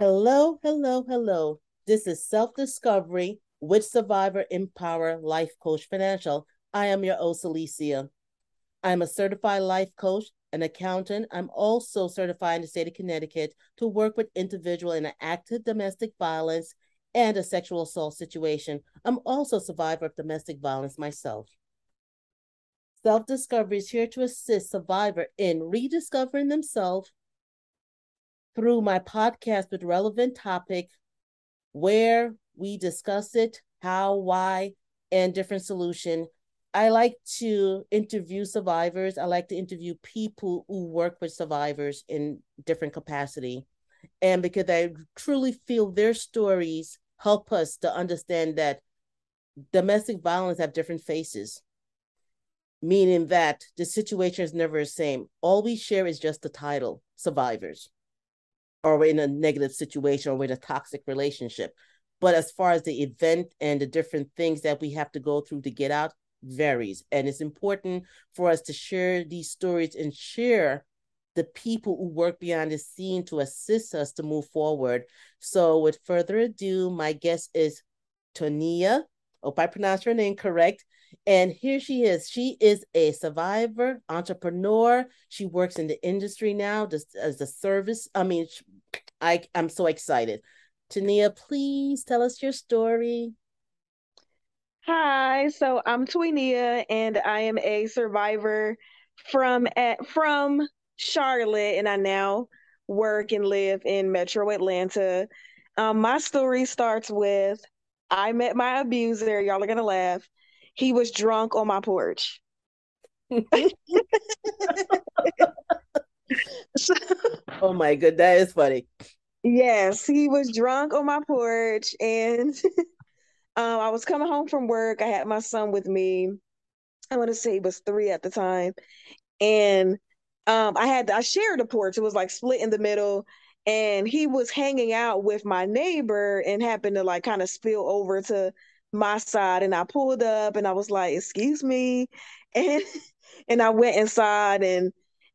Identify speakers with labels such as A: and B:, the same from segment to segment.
A: Hello, hello, hello. This is Self Discovery with Survivor Empower Life Coach Financial. I am your host, Alicia. I'm a certified life coach, an accountant. I'm also certified in the state of Connecticut to work with individual in an active domestic violence and a sexual assault situation. I'm also a survivor of domestic violence myself. Self Discovery is here to assist survivor in rediscovering themselves through my podcast with relevant topic where we discuss it, how, why, and different solution. I like to interview survivors. I like to interview people who work with survivors in different capacity. And because I truly feel their stories help us to understand that domestic violence have different faces, meaning that the situation is never the same. All we share is just the title, survivors or we're in a negative situation or we're in a toxic relationship. But as far as the event and the different things that we have to go through to get out varies. And it's important for us to share these stories and share the people who work behind the scene to assist us to move forward. So with further ado, my guest is Tonia. Hope I pronounced her name correct. And here she is. She is a survivor, entrepreneur. She works in the industry now just as a service. I mean, I, I'm so excited. Tania, please tell us your story.
B: Hi, so I'm Twinia and I am a survivor from at, from Charlotte and I now work and live in Metro Atlanta. Um, my story starts with I met my abuser. Y'all are gonna laugh. He was drunk on my porch.
A: oh my god, that is funny.
B: Yes, he was drunk on my porch, and um, I was coming home from work. I had my son with me. I want to say he was three at the time, and um, I had I shared a porch. It was like split in the middle, and he was hanging out with my neighbor and happened to like kind of spill over to my side and I pulled up and I was like, "Excuse me," and and I went inside and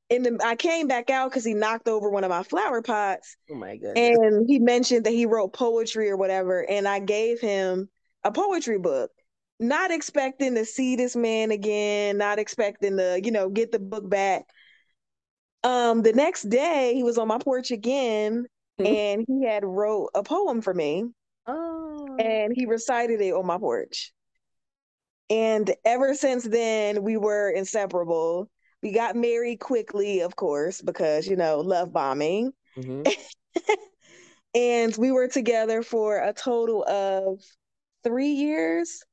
B: and then I came back out because he knocked over one of my flower pots.
A: Oh my god!
B: And he mentioned that he wrote poetry or whatever, and I gave him a poetry book, not expecting to see this man again, not expecting to you know get the book back. Um, the next day he was on my porch again, mm-hmm. and he had wrote a poem for me. Oh. And he recited it on my porch. And ever since then, we were inseparable. We got married quickly, of course, because, you know, love bombing. Mm-hmm. and we were together for a total of three years.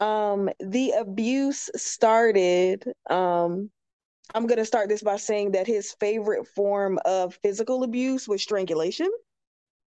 B: Um, the abuse started. Um, I'm going to start this by saying that his favorite form of physical abuse was strangulation.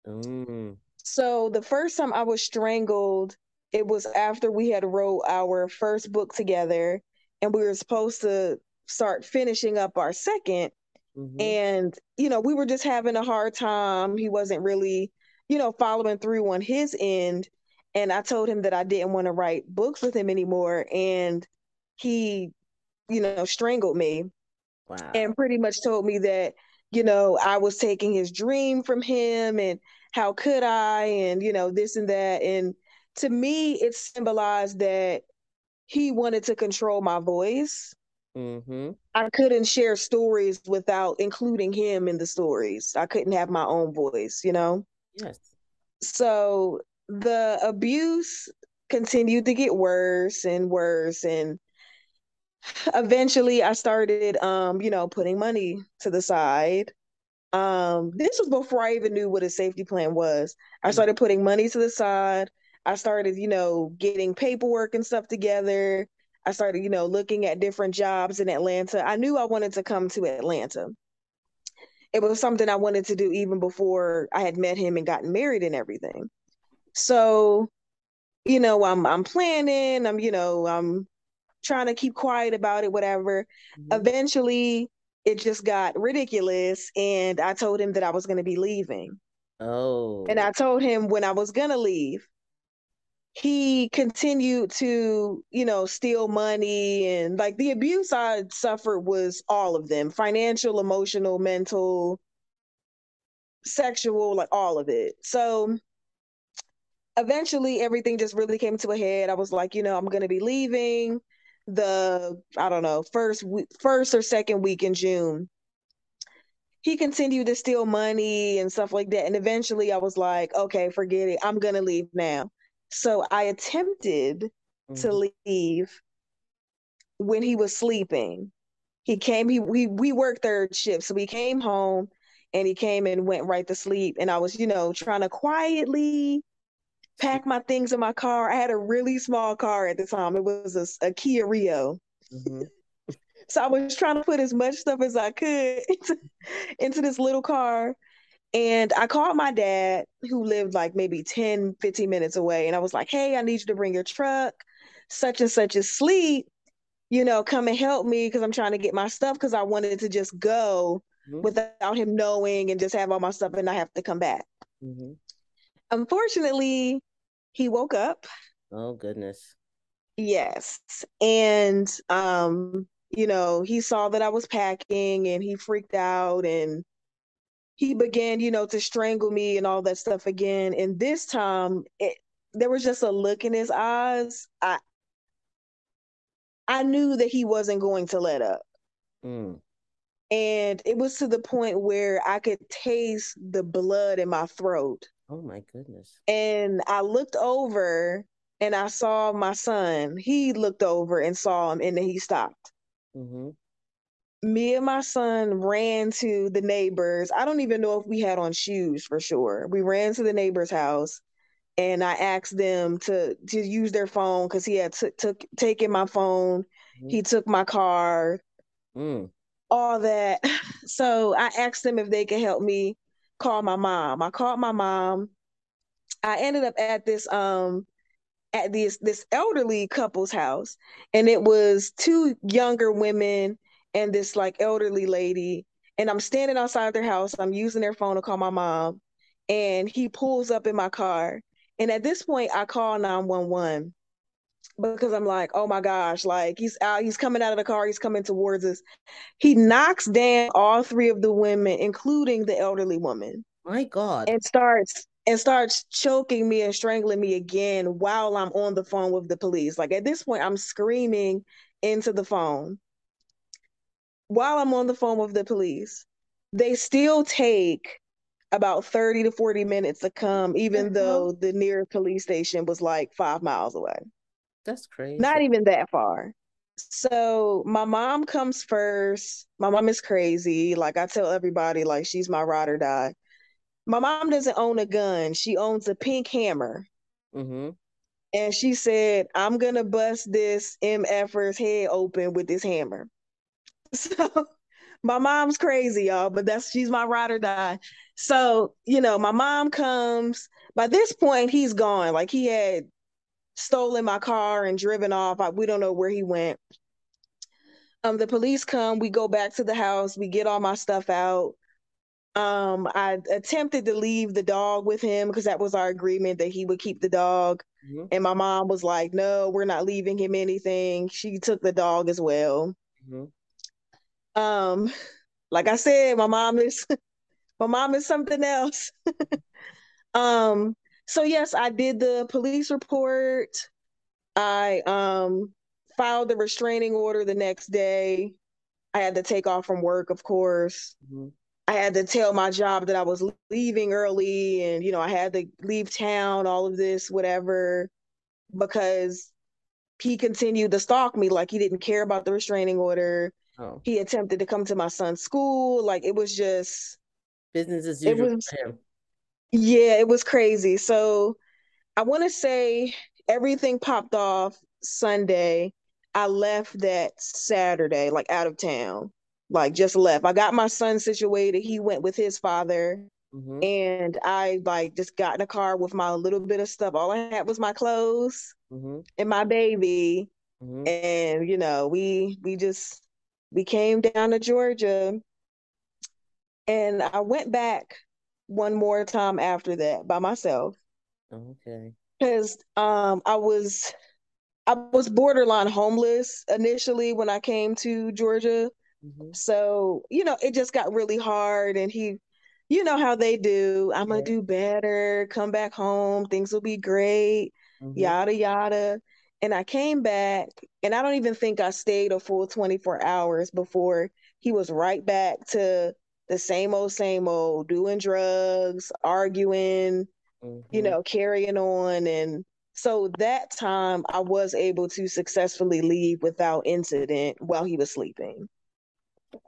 B: Mm. So the first time I was strangled, it was after we had wrote our first book together and we were supposed to start finishing up our 2nd mm-hmm. And, you know, we were just having a hard time. He wasn't really, you know, following through on his end. And I told him that I didn't want to write books with him anymore. And he, you know, strangled me. Wow. And pretty much told me that, you know, I was taking his dream from him and how could I? And, you know, this and that. And to me, it symbolized that he wanted to control my voice. Mm-hmm. I couldn't share stories without including him in the stories. I couldn't have my own voice, you know?
A: Yes.
B: So the abuse continued to get worse and worse. And eventually I started, um, you know, putting money to the side um, this was before I even knew what a safety plan was. I mm. started putting money to the side. I started, you know, getting paperwork and stuff together. I started, you know, looking at different jobs in Atlanta. I knew I wanted to come to Atlanta. It was something I wanted to do even before I had met him and gotten married and everything. So, you know, I'm I'm planning, I'm, you know, I'm trying to keep quiet about it, whatever. Mm-hmm. Eventually, it just got ridiculous and I told him that I was going to be leaving.
A: Oh.
B: And I told him when I was going to leave. He continued to, you know, steal money and like the abuse I suffered was all of them financial, emotional, mental. sexual, like all of it. So eventually everything just really came to a head. I was like, you know, I'm going to be leaving the I don't know, first first or second week in June. He continued to steal money and stuff like that. And eventually I was like, okay, forget it. I'm going to leave now. So I attempted mm-hmm. to leave when he was sleeping. He came, he we we worked third shift. So he came home and he came and went right to sleep. And I was, you know, trying to quietly pack my things in my car. I had a really small car at the time. It was a, a Kia Rio. Mm-hmm. so I was trying to put as much stuff as I could into, into this little car. And I called my dad, who lived like maybe 10, 15 minutes away. And I was like, hey, I need you to bring your truck. Such and such is asleep. You know, come and help me because I'm trying to get my stuff because I wanted to just go mm-hmm. without him knowing and just have all my stuff and not have to come back. Mm-hmm. Unfortunately, he woke up.
A: Oh goodness.
B: Yes. And um, you know, he saw that I was packing and he freaked out and he began, you know, to strangle me and all that stuff again. And this time it, there was just a look in his eyes. I I knew that he wasn't going to let up. Mm. And it was to the point where I could taste the blood in my throat.
A: Oh my goodness.
B: And I looked over and I saw my son. He looked over and saw him and then he stopped. Mm-hmm. Me and my son ran to the neighbors. I don't even know if we had on shoes for sure. We ran to the neighbor's house and I asked them to to use their phone because he had t- took taken my phone. Mm-hmm. He took my car, mm. all that. So I asked them if they could help me call my mom. I called my mom. I ended up at this um at this this elderly couple's house and it was two younger women and this like elderly lady and I'm standing outside their house. I'm using their phone to call my mom and he pulls up in my car. And at this point I call 911 because I'm like, oh my gosh, like he's out, he's coming out of the car, he's coming towards us. He knocks down all three of the women, including the elderly woman.
A: My God.
B: And starts and starts choking me and strangling me again while I'm on the phone with the police. Like at this point, I'm screaming into the phone while I'm on the phone with the police. They still take about 30 to 40 minutes to come, even uh-huh. though the nearest police station was like five miles away.
A: That's crazy.
B: Not even that far. So my mom comes first. My mom is crazy. Like I tell everybody, like she's my ride or die. My mom doesn't own a gun. She owns a pink hammer. Mm-hmm. And she said, I'm gonna bust this MFer's head open with this hammer. So my mom's crazy, y'all, but that's she's my ride or die. So, you know, my mom comes. By this point, he's gone. Like he had stolen my car and driven off. I, we don't know where he went. Um, the police come. We go back to the house. We get all my stuff out. Um, I attempted to leave the dog with him because that was our agreement that he would keep the dog. Mm-hmm. And my mom was like, "No, we're not leaving him anything." She took the dog as well. Mm-hmm. Um, like I said, my mom is my mom is something else. um, so yes, I did the police report. I um filed the restraining order the next day. I had to take off from work, of course. Mm-hmm. I had to tell my job that I was leaving early and you know, I had to leave town, all of this, whatever, because he continued to stalk me like he didn't care about the restraining order. Oh. He attempted to come to my son's school. Like it was just
A: business as usual was, for him.
B: Yeah, it was crazy. So I want to say everything popped off Sunday. I left that Saturday, like out of town, like just left. I got my son situated. He went with his father. Mm-hmm. And I like just got in a car with my little bit of stuff. All I had was my clothes mm-hmm. and my baby. Mm-hmm. And you know, we we just we came down to Georgia and I went back one more time after that by myself.
A: Okay.
B: Because um I was I was borderline homeless initially when I came to Georgia. Mm-hmm. So, you know, it just got really hard and he you know how they do. I'm gonna do better, come back home, things will be great, mm-hmm. yada yada. And I came back and I don't even think I stayed a full 24 hours before he was right back to the same old, same old, doing drugs, arguing, mm-hmm. you know, carrying on. And so that time I was able to successfully leave without incident while he was sleeping.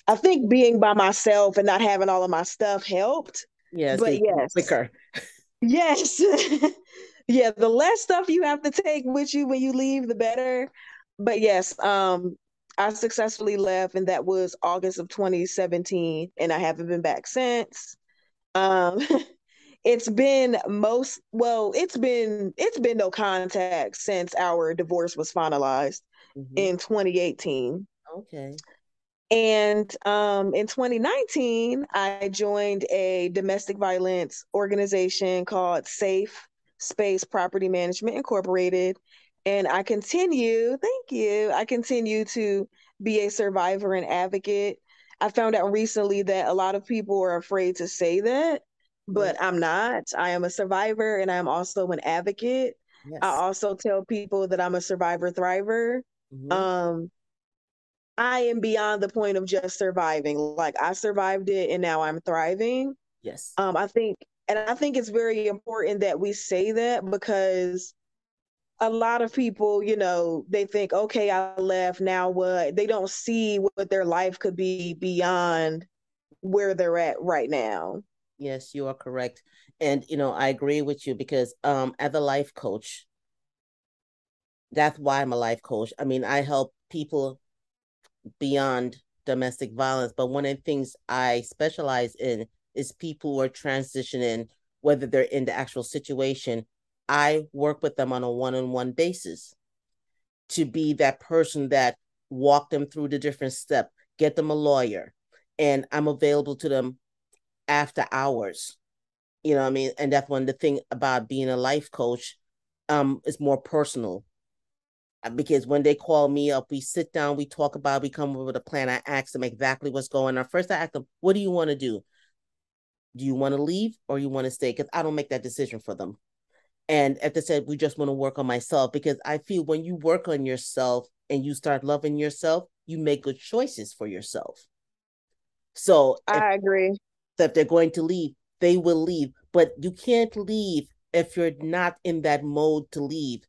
B: I think being by myself and not having all of my stuff helped.
A: Yes, but yes, quicker.
B: Yes. yeah, the less stuff you have to take with you when you leave, the better. But yes, um, I successfully left, and that was August of 2017, and I haven't been back since. Um, it's been most well, it's been it's been no contact since our divorce was finalized mm-hmm. in 2018.
A: Okay.
B: And um, in 2019, I joined a domestic violence organization called Safe Space Property Management Incorporated. And I continue, thank you, I continue to be a survivor and advocate. I found out recently that a lot of people are afraid to say that, but I'm not. I am a survivor and I'm also an advocate. Yes. I also tell people that I'm a survivor thriver. Mm-hmm. Um, I am beyond the point of just surviving. Like I survived it and now I'm thriving.
A: Yes.
B: Um, I think and I think it's very important that we say that because a lot of people, you know, they think, okay, I left, now what? They don't see what their life could be beyond where they're at right now.
A: Yes, you are correct. And you know, I agree with you because um as a life coach, that's why I'm a life coach. I mean, I help people beyond domestic violence, but one of the things I specialize in is people who are transitioning, whether they're in the actual situation. I work with them on a one on one basis to be that person that walk them through the different step, get them a lawyer, and I'm available to them after hours. You know I mean? And that's one the thing about being a life coach, um, is more personal. Uh, because when they call me up, we sit down, we talk about, we come up with a plan. I ask them exactly what's going on. First, I ask them, what do you want to do? do you want to leave or you want to stay? Because I don't make that decision for them. And as I said, we just want to work on myself because I feel when you work on yourself and you start loving yourself, you make good choices for yourself. So
B: I if, agree.
A: That they're going to leave, they will leave. But you can't leave if you're not in that mode to leave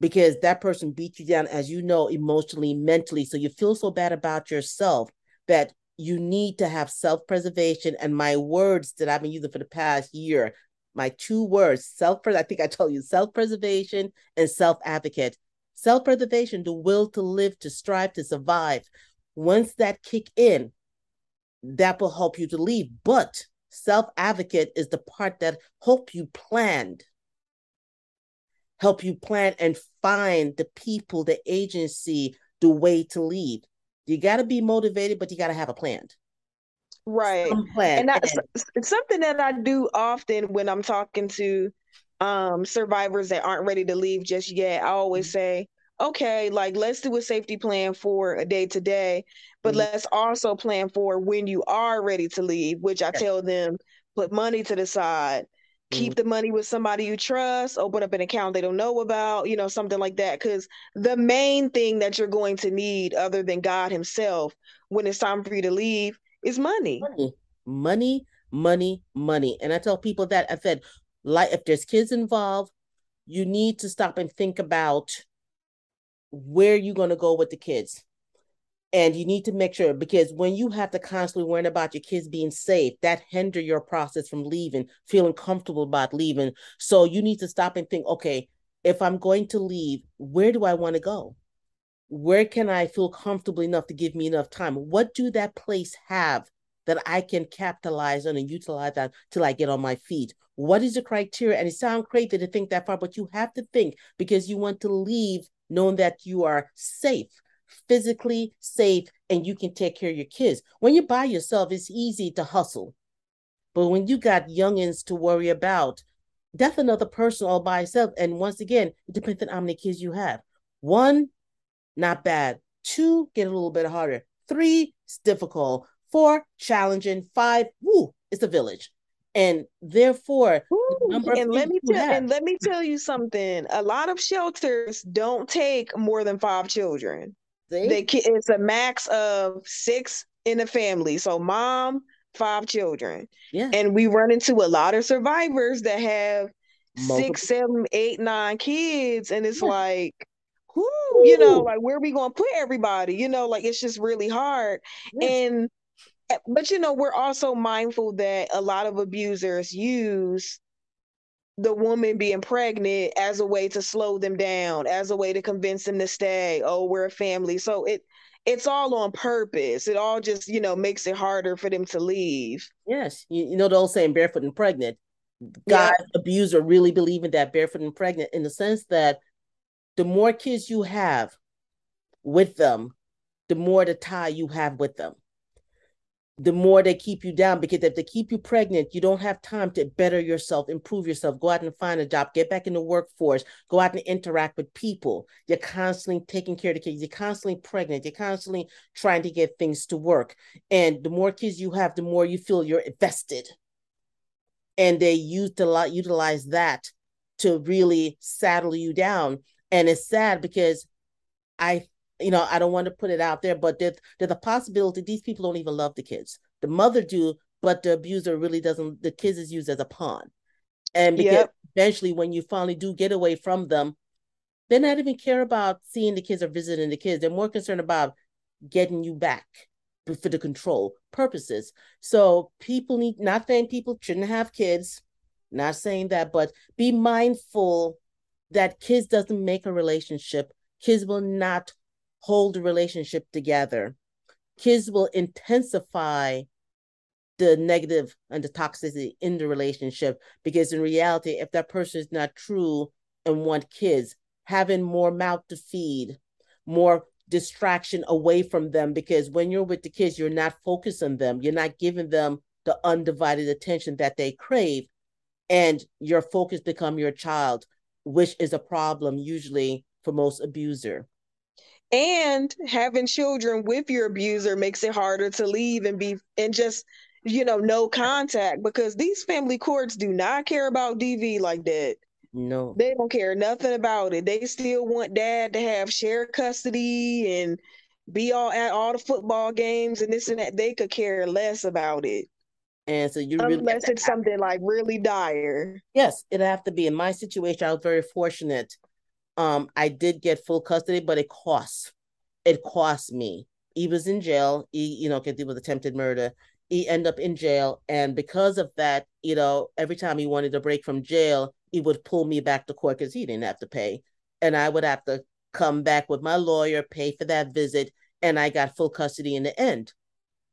A: because that person beat you down, as you know, emotionally, mentally. So you feel so bad about yourself that you need to have self preservation. And my words that I've been using for the past year, my two words, self I think I told you, self preservation and self advocate. Self preservation, the will to live, to strive, to survive. Once that kick in, that will help you to leave. But self advocate is the part that help you plan, help you plan and find the people, the agency, the way to lead. You got to be motivated, but you got to have a plan.
B: Right. And that's something that I do often when I'm talking to um, survivors that aren't ready to leave just yet. I always mm-hmm. say, okay, like let's do a safety plan for a day to day, but mm-hmm. let's also plan for when you are ready to leave, which I tell them put money to the side, keep mm-hmm. the money with somebody you trust, open up an account they don't know about, you know, something like that. Because the main thing that you're going to need, other than God Himself, when it's time for you to leave, is money.
A: Money, money, money, money. And I tell people that I said, like, if there's kids involved, you need to stop and think about where you're going to go with the kids and you need to make sure because when you have to constantly worry about your kids being safe that hinder your process from leaving feeling comfortable about leaving so you need to stop and think okay if i'm going to leave where do i want to go where can i feel comfortable enough to give me enough time what do that place have that i can capitalize on and utilize that till i get on my feet what is the criteria and it sounds crazy to think that far but you have to think because you want to leave knowing that you are safe physically safe and you can take care of your kids. When you're by yourself, it's easy to hustle. But when you got youngins to worry about, that's another person all by itself. And once again, it depends on how many kids you have. One, not bad. Two, get a little bit harder. Three, it's difficult. Four, challenging. Five, woo, it's a village. And therefore,
B: Ooh, and let me tell have, and let me tell you something. A lot of shelters don't take more than five children. See? They it's a max of six in a family. So mom, five children. Yeah. And we run into a lot of survivors that have Multiple. six, seven, eight, nine kids. And it's yeah. like, who, you know, like where are we gonna put everybody? You know, like it's just really hard. And eh, but you know, we're also mindful that a lot of abusers use the woman being pregnant as a way to slow them down, as a way to convince them to stay. Oh, we're a family. So it it's all on purpose. It all just, you know, makes it harder for them to leave.
A: Yes. You, you know the old saying barefoot and pregnant. God yeah. abuser really believe in that barefoot and pregnant in the sense that the more kids you have with them, the more the tie you have with them the more they keep you down because if they keep you pregnant, you don't have time to better yourself, improve yourself, go out and find a job, get back in the workforce, go out and interact with people. You're constantly taking care of the kids. You're constantly pregnant. You're constantly trying to get things to work. And the more kids you have, the more you feel you're invested. And they utilize, utilize that to really saddle you down. And it's sad because I you know, I don't want to put it out there, but there's, there's a possibility these people don't even love the kids. The mother do, but the abuser really doesn't. The kids is used as a pawn, and because yep. eventually, when you finally do get away from them, they're not even care about seeing the kids or visiting the kids. They're more concerned about getting you back for the control purposes. So people need not saying people shouldn't have kids, not saying that, but be mindful that kids doesn't make a relationship. Kids will not hold the relationship together. Kids will intensify the negative and the toxicity in the relationship because in reality, if that person is not true and want kids, having more mouth to feed, more distraction away from them because when you're with the kids, you're not focused on them. You're not giving them the undivided attention that they crave. And your focus become your child, which is a problem usually for most abuser.
B: And having children with your abuser makes it harder to leave and be and just you know no contact because these family courts do not care about dv like that.
A: No.
B: They don't care nothing about it. They still want dad to have shared custody and be all at all the football games and this and that. They could care less about it
A: and so you
B: unless it's something like really dire
A: yes it'd have to be in my situation i was very fortunate um, I did get full custody, but it costs. It cost me. He was in jail. He, you know, because he was attempted murder. He ended up in jail, and because of that, you know, every time he wanted a break from jail, he would pull me back to court because he didn't have to pay, and I would have to come back with my lawyer, pay for that visit, and I got full custody in the end.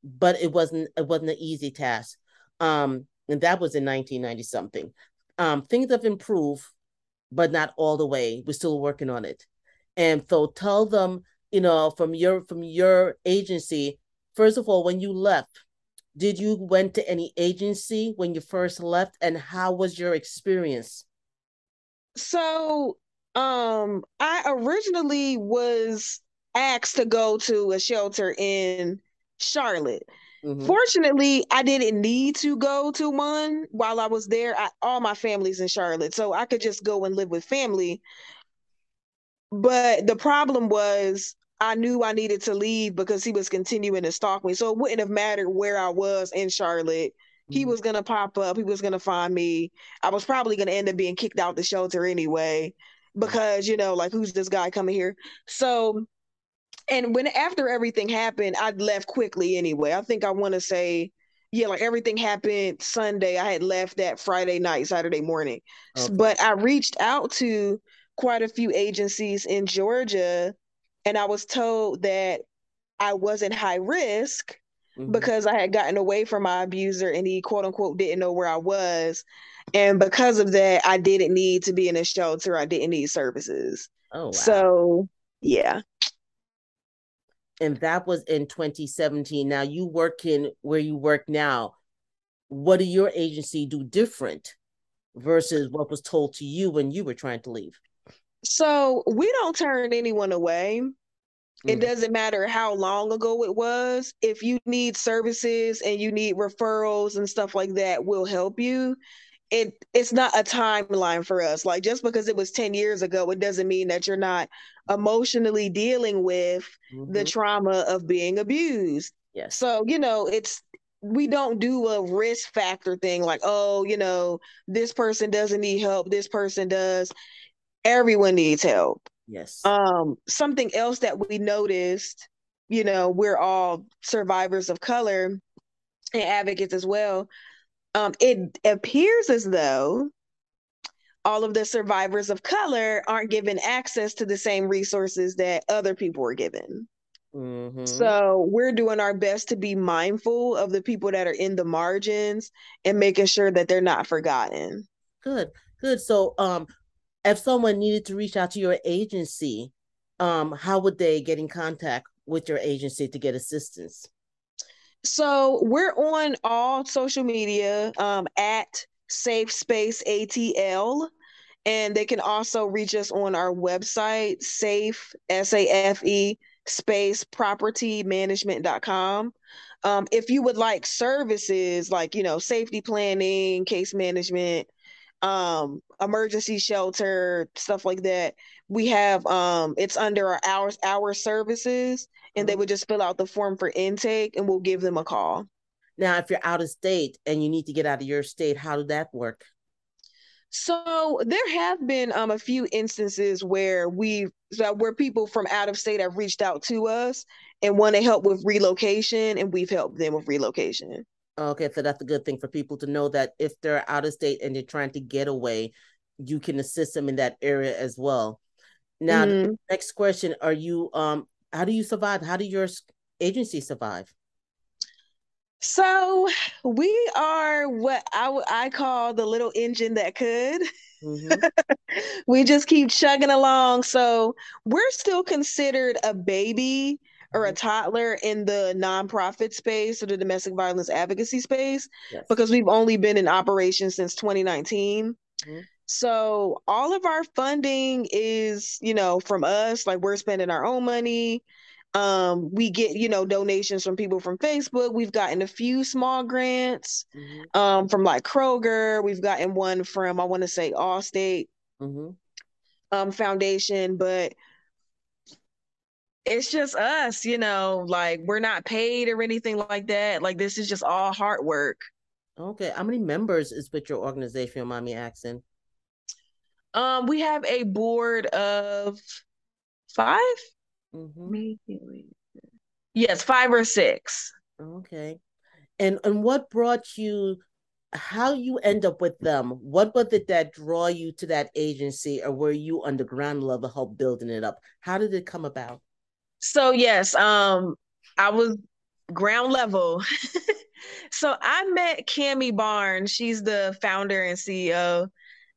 A: But it wasn't it wasn't an easy task. Um, and that was in 1990 something. Um, things have improved but not all the way. We're still working on it. And so tell them, you know, from your from your agency, first of all, when you left, did you went to any agency when you first left and how was your experience?
B: So um I originally was asked to go to a shelter in Charlotte. Mm-hmm. Fortunately, I didn't need to go to one while I was there. I, all my family's in Charlotte, so I could just go and live with family. But the problem was I knew I needed to leave because he was continuing to stalk me. So it wouldn't have mattered where I was in Charlotte. Mm-hmm. He was gonna pop up. He was gonna find me. I was probably gonna end up being kicked out the shelter anyway because you know, like who's this guy coming here? So and when after everything happened, I left quickly anyway. I think I want to say, yeah, like everything happened Sunday. I had left that Friday night, Saturday morning. Okay. But I reached out to quite a few agencies in Georgia, and I was told that I wasn't high risk mm-hmm. because I had gotten away from my abuser and he quote unquote didn't know where I was. And because of that, I didn't need to be in a shelter. I didn't need services. Oh, wow. So, yeah
A: and that was in 2017 now you work in where you work now what do your agency do different versus what was told to you when you were trying to leave
B: so we don't turn anyone away Mm-hmm. It doesn't matter how long ago it was. If you need services and you need referrals and stuff like that, we'll help you. It it's not a timeline for us. Like just because it was 10 years ago, it doesn't mean that you're not emotionally dealing with mm-hmm. the trauma of being abused. Yes. So, you know, it's we don't do a risk factor thing like, oh, you know, this person doesn't need help, this person does. Everyone needs help.
A: Yes.
B: Um, something else that we noticed, you know, we're all survivors of color and advocates as well. Um, it appears as though all of the survivors of color aren't given access to the same resources that other people were given. Mm-hmm. So we're doing our best to be mindful of the people that are in the margins and making sure that they're not forgotten.
A: Good, good. So, um, if someone needed to reach out to your agency, um, how would they get in contact with your agency to get assistance?
B: So we're on all social media um, at Safe Space ATL. And they can also reach us on our website, safe, S A F E, space property management.com. Um, if you would like services like, you know, safety planning, case management, um, emergency shelter, stuff like that, we have um, it's under our hours, our services, and they mm-hmm. would just fill out the form for intake and we'll give them a call.
A: Now, if you're out of state and you need to get out of your state, how did that work?
B: So there have been um, a few instances where we where people from out of state have reached out to us and want to help with relocation, and we've helped them with relocation.
A: Okay, so that's a good thing for people to know that if they're out of state and they're trying to get away, you can assist them in that area as well. Now, mm-hmm. next question: Are you um? How do you survive? How do your agency survive?
B: So we are what I, I call the little engine that could. Mm-hmm. we just keep chugging along. So we're still considered a baby or a mm-hmm. toddler in the nonprofit space or the domestic violence advocacy space yes. because we've only been in operation since 2019. Mm-hmm. So all of our funding is, you know, from us, like we're spending our own money. Um, we get, you know, donations from people from Facebook. We've gotten a few small grants mm-hmm. um, from like Kroger. We've gotten one from, I want to say, Allstate mm-hmm. um, Foundation, but it's just us, you know, like we're not paid or anything like that. Like this is just all hard work.
A: Okay. How many members is with your organization, Mommy Accent?
B: Um, we have a board of 5 Mm-hmm. Maybe Yes, five or six.
A: Okay. And and what brought you how you end up with them? What was it that draw you to that agency or were you on the ground level help building it up? How did it come about?
B: So yes, um I was ground level. so I met Cami Barnes. She's the founder and CEO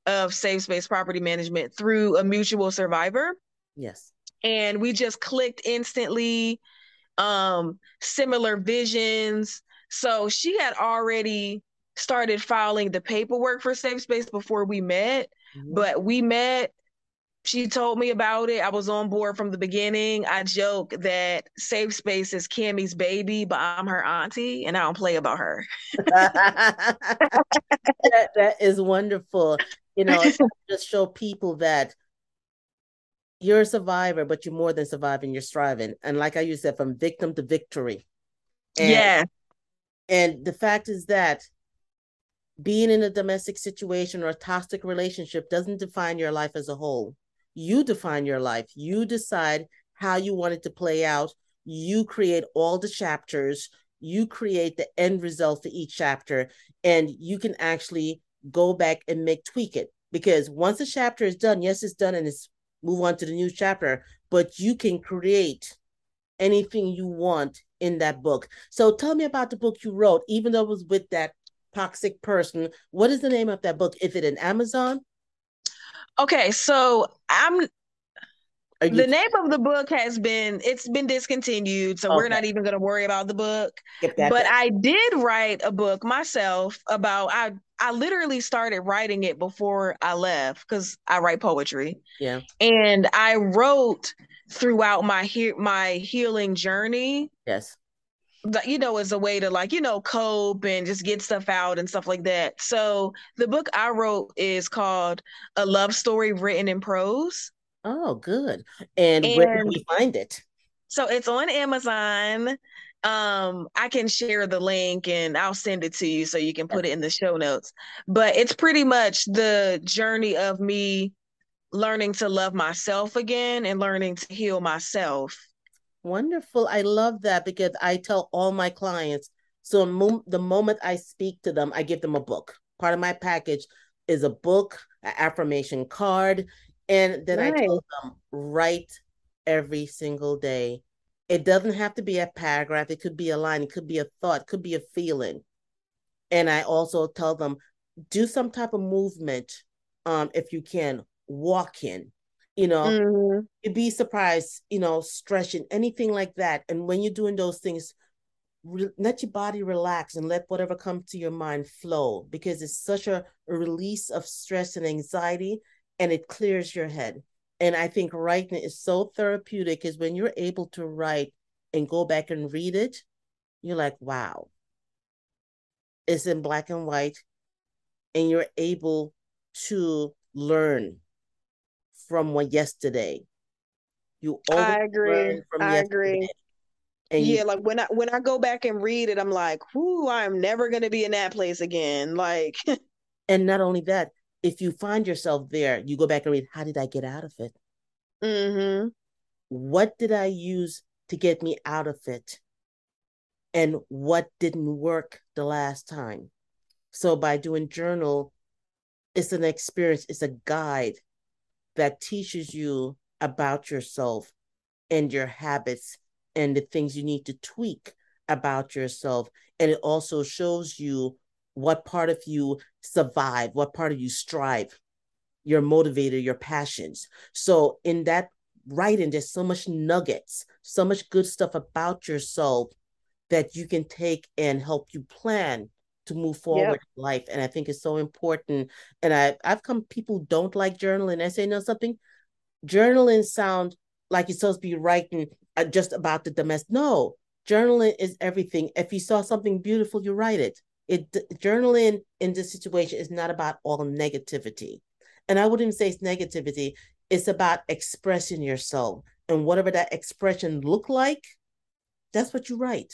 B: of Safe Space Property Management through a mutual survivor.
A: Yes
B: and we just clicked instantly um similar visions so she had already started filing the paperwork for safe space before we met mm-hmm. but we met she told me about it. I was on board from the beginning. I joke that Safe Space is Cammy's baby, but I'm her auntie and I don't play about her.
A: that, that is wonderful. You know, just show people that you're a survivor, but you're more than surviving, you're striving. And like I used said, from victim to victory.
B: And, yeah.
A: And the fact is that being in a domestic situation or a toxic relationship doesn't define your life as a whole. You define your life. You decide how you want it to play out. You create all the chapters. You create the end result for each chapter. And you can actually go back and make tweak it. Because once a chapter is done, yes, it's done and it's move on to the new chapter, but you can create anything you want in that book. So tell me about the book you wrote, even though it was with that toxic person. What is the name of that book? Is it in Amazon?
B: Okay, so I'm the name of the book has been it's been discontinued so okay. we're not even going to worry about the book but i did write a book myself about i i literally started writing it before i left because i write poetry
A: yeah
B: and i wrote throughout my he- my healing journey.
A: Yes.
B: You know, as a way to like, you know, cope and just get stuff out and stuff like that. So the book I wrote is called A Love Story Written in Prose.
A: Oh, good. And, and where can we find it?
B: So it's on Amazon. Um, I can share the link and I'll send it to you so you can put it in the show notes. But it's pretty much the journey of me learning to love myself again and learning to heal myself.
A: Wonderful. I love that because I tell all my clients so the moment I speak to them, I give them a book. Part of my package is a book, an affirmation card, and then nice. I tell them write every single day. It doesn't have to be a paragraph, it could be a line, it could be a thought, it could be a feeling. And I also tell them do some type of movement um if you can. Walk in, you know? Mm-hmm. you'd be surprised you know stretching anything like that. And when you're doing those things re- let your body relax and let whatever comes to your mind flow because it's such a, a release of stress and anxiety and it clears your head and I think writing is so therapeutic is when you're able to write and go back and read it, you're like, wow. It's in black and white, and you're able to learn from what yesterday.
B: You I agree. I agree. And yeah, you, like when I when I go back and read it, I'm like, whoo, I'm never gonna be in that place again. Like
A: and not only that, if you find yourself there, you go back and read, how did I get out of it?
B: Mm-hmm.
A: What did I use to get me out of it? And what didn't work the last time? So by doing journal, it's an experience, it's a guide that teaches you about yourself and your habits and the things you need to tweak about yourself. And it also shows you what part of you survive, what part of you strive, your motivator, your passions. So in that writing, there's so much nuggets, so much good stuff about yourself that you can take and help you plan to move forward yep. in life. And I think it's so important. And I I've come people don't like journaling. I say, no, something journaling sound like you're supposed to be writing uh, just about the domestic. No, journaling is everything. If you saw something beautiful, you write it it journaling in this situation is not about all negativity and i wouldn't say it's negativity it's about expressing yourself and whatever that expression look like that's what you write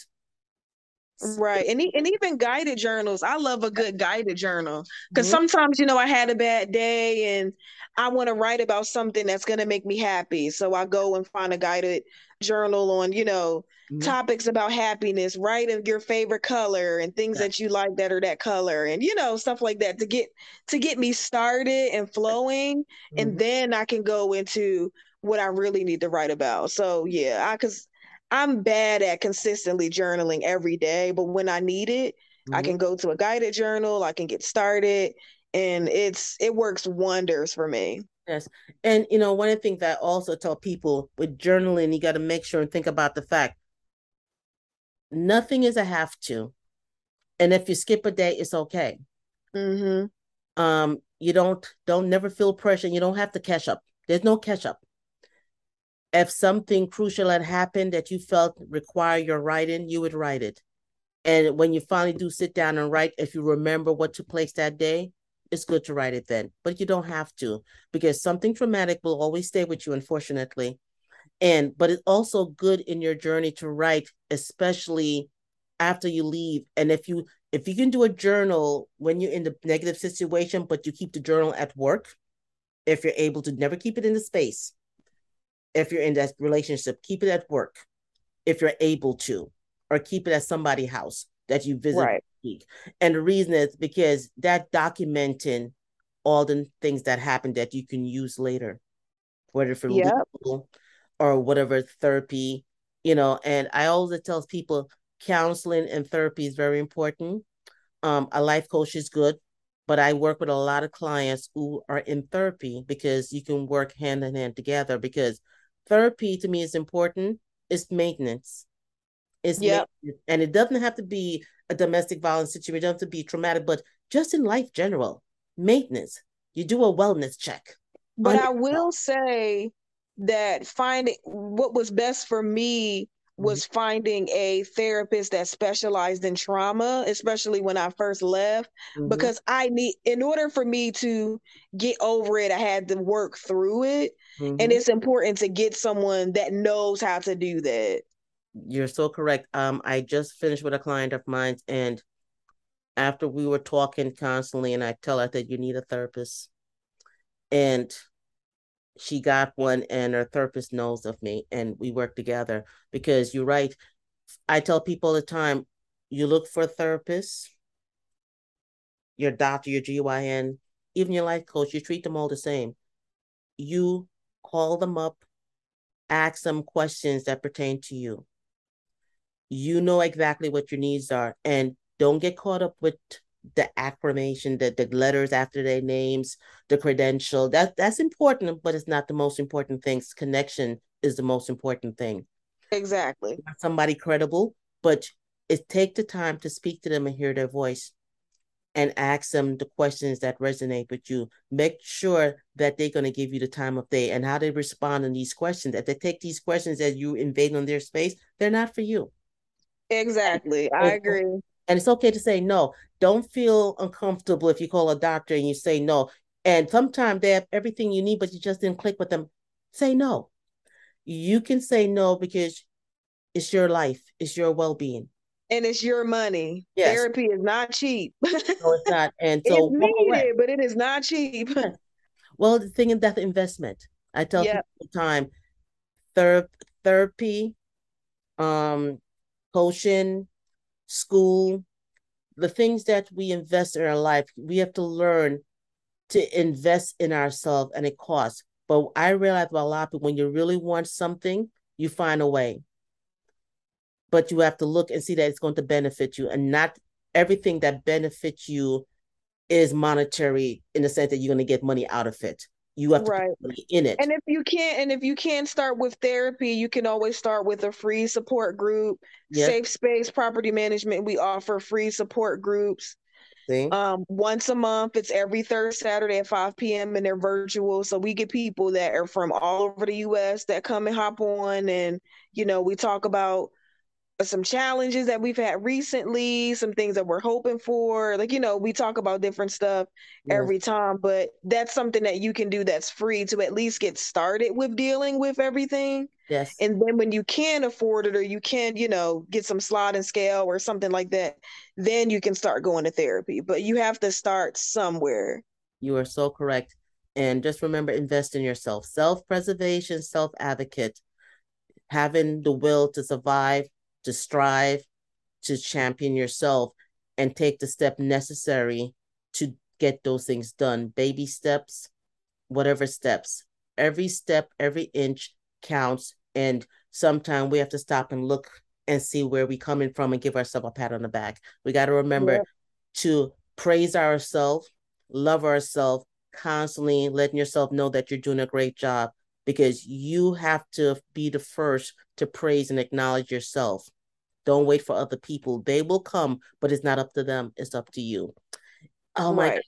B: Right. And, and even guided journals. I love a good guided journal because mm-hmm. sometimes, you know, I had a bad day and I want to write about something that's going to make me happy. So I go and find a guided journal on, you know, mm-hmm. topics about happiness, write of your favorite color and things yeah. that you like that are that color and, you know, stuff like that to get, to get me started and flowing. Mm-hmm. And then I can go into what I really need to write about. So yeah, I, cause I'm bad at consistently journaling every day, but when I need it, mm-hmm. I can go to a guided journal, I can get started, and it's it works wonders for me.
A: Yes. And you know, one of the things that I also tell people with journaling, you got to make sure and think about the fact nothing is a have to. And if you skip a day, it's okay.
B: Mm-hmm.
A: Um, you don't don't never feel pressure. You don't have to catch up. There's no catch up if something crucial had happened that you felt require your writing, you would write it. And when you finally do sit down and write, if you remember what took place that day, it's good to write it then. But you don't have to because something traumatic will always stay with you, unfortunately. And but it's also good in your journey to write, especially after you leave. And if you if you can do a journal when you're in the negative situation, but you keep the journal at work, if you're able to never keep it in the space if you're in that relationship, keep it at work if you're able to, or keep it at somebody's house that you visit. Right. And the reason is because that documenting all the things that happened that you can use later, whether for yep. legal or whatever therapy, you know. And I always tell people counseling and therapy is very important. Um, a life coach is good, but I work with a lot of clients who are in therapy because you can work hand in hand together because therapy to me is important. It's maintenance. It's yeah, and it doesn't have to be a domestic violence situation. It doesn't have to be traumatic, but just in life general, maintenance. You do a wellness check.
B: But I will say that finding what was best for me was mm-hmm. finding a therapist that specialized in trauma, especially when I first left, mm-hmm. because I need, in order for me to get over it, I had to work through it. Mm-hmm. And it's important to get someone that knows how to do that.
A: You're so correct. Um, I just finished with a client of mine, and after we were talking constantly, and I tell her that you need a therapist, and she got one and her therapist knows of me and we work together. Because you're right. I tell people all the time you look for a therapist your doctor your gyn even your life coach you treat them all the same. You call them up ask them questions that pertain to you you know exactly what your needs are and don't get caught up with the affirmation, the, the letters after their names, the credential. That that's important, but it's not the most important thing. Connection is the most important thing.
B: Exactly.
A: Somebody credible, but it take the time to speak to them and hear their voice and ask them the questions that resonate with you. Make sure that they're going to give you the time of day and how they respond in these questions. If they take these questions as you invade on their space, they're not for you.
B: Exactly. I agree.
A: And it's okay to say no. Don't feel uncomfortable if you call a doctor and you say no. And sometimes they have everything you need, but you just didn't click with them. Say no. You can say no because it's your life, it's your well being.
B: And it's your money. Yes. Therapy is not cheap.
A: no, it's not. And so
B: it's needed, but it is not cheap.
A: well, the thing is that investment. I tell yep. people all the time, ther- therapy, um, coaching, school, the things that we invest in our life, we have to learn to invest in ourselves and it costs. But I realize a lot of people, when you really want something, you find a way. But you have to look and see that it's going to benefit you and not everything that benefits you is monetary in the sense that you're going to get money out of it you have to right. in it.
B: And if you can't, and if you can't start with therapy, you can always start with a free support group. Yep. Safe Space Property Management, we offer free support groups. See? Um, once a month, it's every third Saturday at 5 p.m. and they're virtual. So we get people that are from all over the US that come and hop on and you know, we talk about some challenges that we've had recently, some things that we're hoping for. Like, you know, we talk about different stuff yes. every time, but that's something that you can do that's free to at least get started with dealing with everything.
A: Yes.
B: And then when you can afford it or you can, you know, get some sliding scale or something like that, then you can start going to therapy. But you have to start somewhere.
A: You are so correct. And just remember invest in yourself. Self-preservation, self-advocate, having the will to survive to strive to champion yourself and take the step necessary to get those things done. Baby steps, whatever steps. Every step, every inch counts. And sometimes we have to stop and look and see where we're coming from and give ourselves a pat on the back. We got to remember yeah. to praise ourselves, love ourselves, constantly letting yourself know that you're doing a great job because you have to be the first to praise and acknowledge yourself. Don't wait for other people. They will come, but it's not up to them. It's up to you. Oh my God.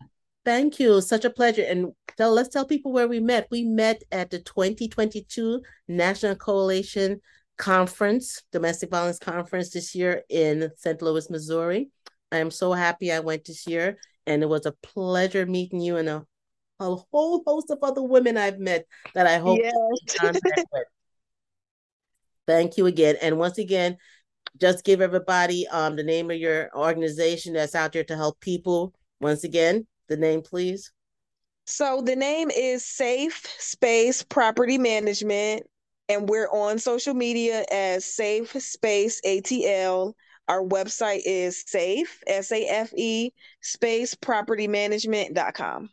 A: Thank you. Such a pleasure. And tell let's tell people where we met. We met at the 2022 National Coalition Conference, Domestic Violence Conference this year in St. Louis, Missouri. I am so happy I went this year. And it was a pleasure meeting you and a a whole host of other women I've met that I hope yes. to contact with. Thank you again. And once again, just give everybody um the name of your organization that's out there to help people. Once again, the name, please.
B: So the name is Safe Space Property Management, and we're on social media as Safe Space ATL. Our website is safe, S A F E, space property management.com.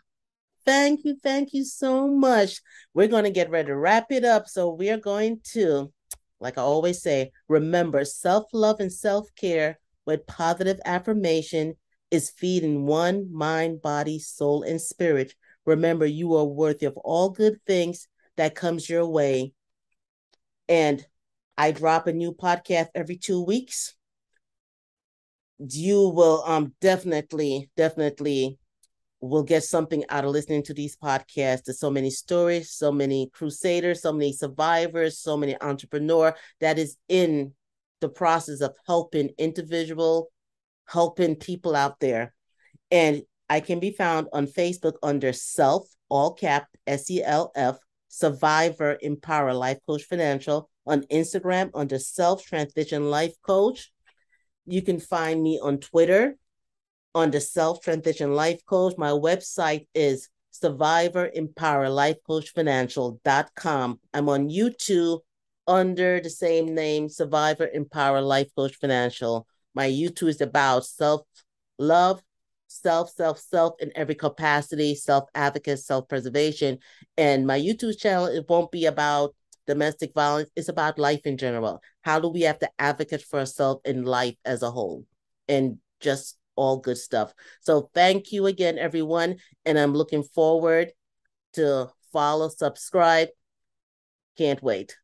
A: Thank you. Thank you so much. We're going to get ready to wrap it up. So we are going to, like I always say, remember self love and self care with positive affirmation is feeding one mind, body, soul, and spirit. Remember, you are worthy of all good things that comes your way. And I drop a new podcast every two weeks. You will um definitely, definitely will get something out of listening to these podcasts. There's so many stories, so many crusaders, so many survivors, so many entrepreneur that is in the process of helping individual, helping people out there. And I can be found on Facebook under self, all cap, S E L F, Survivor Empower Life Coach Financial, on Instagram under Self Transition Life Coach. You can find me on Twitter under Self Transition Life Coach. My website is Survivor Empower Life Coach Financial.com. I'm on YouTube under the same name, Survivor Empower Life Coach Financial. My YouTube is about self love, self, self, self in every capacity, self advocate, self preservation. And my YouTube channel, it won't be about domestic violence, it's about life in general. How do we have to advocate for ourselves in life as a whole? And just all good stuff. So thank you again, everyone. And I'm looking forward to follow, subscribe. Can't wait.